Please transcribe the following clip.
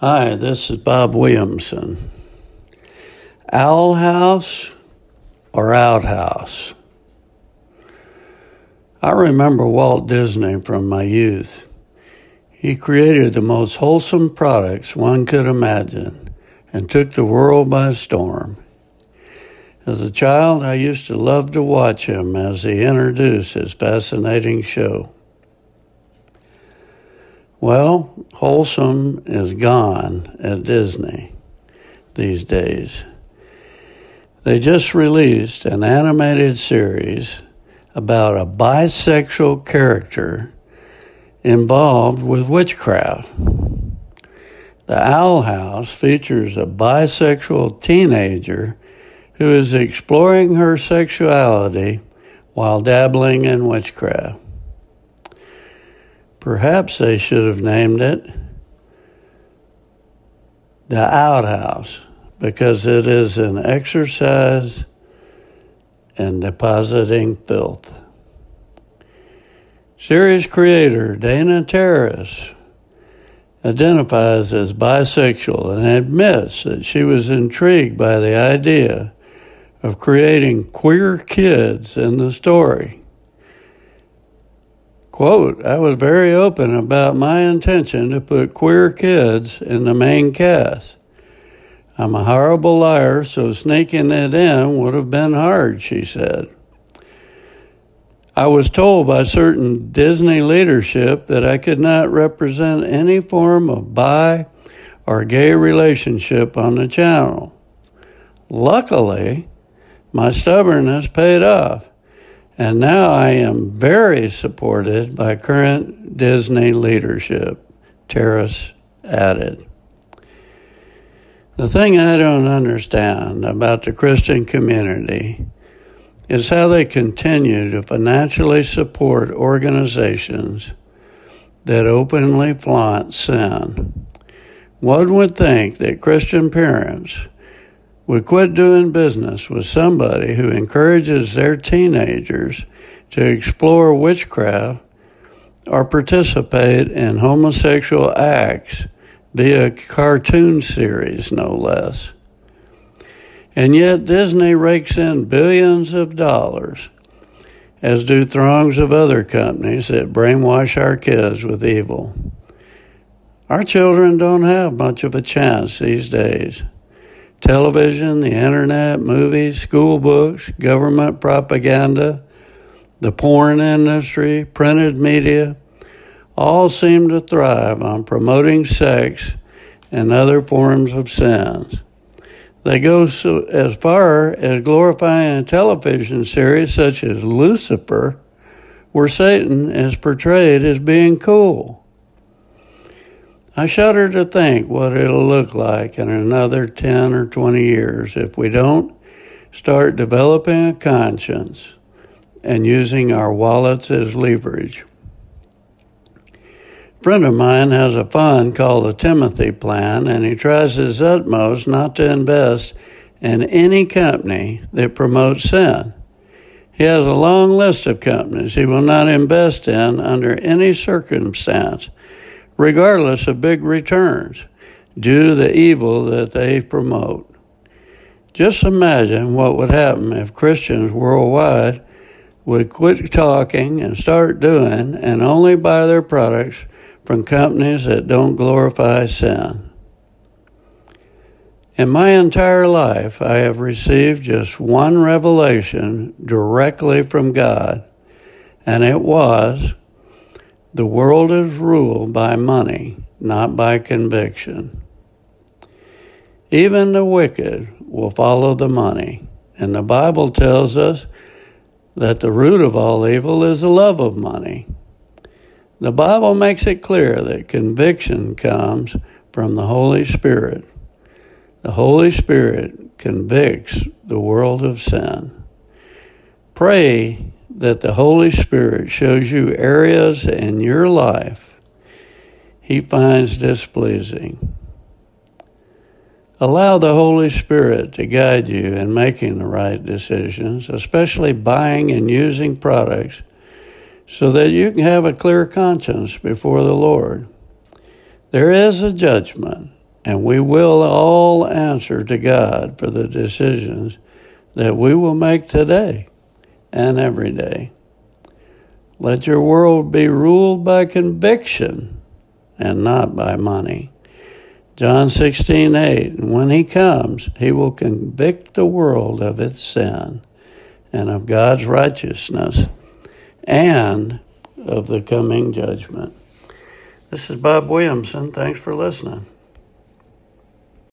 Hi, this is Bob Williamson. Owl House or Outhouse? I remember Walt Disney from my youth. He created the most wholesome products one could imagine and took the world by storm. As a child, I used to love to watch him as he introduced his fascinating show. Well, wholesome is gone at Disney these days. They just released an animated series about a bisexual character involved with witchcraft. The Owl House features a bisexual teenager who is exploring her sexuality while dabbling in witchcraft. Perhaps they should have named it the outhouse because it is an exercise in depositing filth. Series creator Dana Terrace identifies as bisexual and admits that she was intrigued by the idea of creating queer kids in the story. Quote, I was very open about my intention to put queer kids in the main cast. I'm a horrible liar, so sneaking it in would have been hard, she said. I was told by certain Disney leadership that I could not represent any form of bi or gay relationship on the channel. Luckily, my stubbornness paid off. And now I am very supported by current Disney leadership, Terrace added. The thing I don't understand about the Christian community is how they continue to financially support organizations that openly flaunt sin. One would think that Christian parents would quit doing business with somebody who encourages their teenagers to explore witchcraft or participate in homosexual acts via cartoon series, no less. And yet, Disney rakes in billions of dollars, as do throngs of other companies that brainwash our kids with evil. Our children don't have much of a chance these days television, the internet, movies, school books, government propaganda, the porn industry, printed media, all seem to thrive on promoting sex and other forms of sins. They go so, as far as glorifying a television series such as Lucifer, where Satan is portrayed as being cool. I shudder to think what it'll look like in another 10 or 20 years if we don't start developing a conscience and using our wallets as leverage. A friend of mine has a fund called the Timothy Plan, and he tries his utmost not to invest in any company that promotes sin. He has a long list of companies he will not invest in under any circumstance regardless of big returns, due to the evil that they promote. Just imagine what would happen if Christians worldwide would quit talking and start doing and only buy their products from companies that don't glorify sin. In my entire life, I have received just one revelation directly from God, and it was the world is ruled by money, not by conviction. Even the wicked will follow the money. And the Bible tells us that the root of all evil is the love of money. The Bible makes it clear that conviction comes from the Holy Spirit. The Holy Spirit convicts the world of sin. Pray that the Holy Spirit shows you areas in your life He finds displeasing. Allow the Holy Spirit to guide you in making the right decisions, especially buying and using products, so that you can have a clear conscience before the Lord. There is a judgment, and we will all answer to God for the decisions that we will make today and every day. Let your world be ruled by conviction and not by money. John 16, 8. When he comes, he will convict the world of its sin and of God's righteousness and of the coming judgment. This is Bob Williamson. Thanks for listening.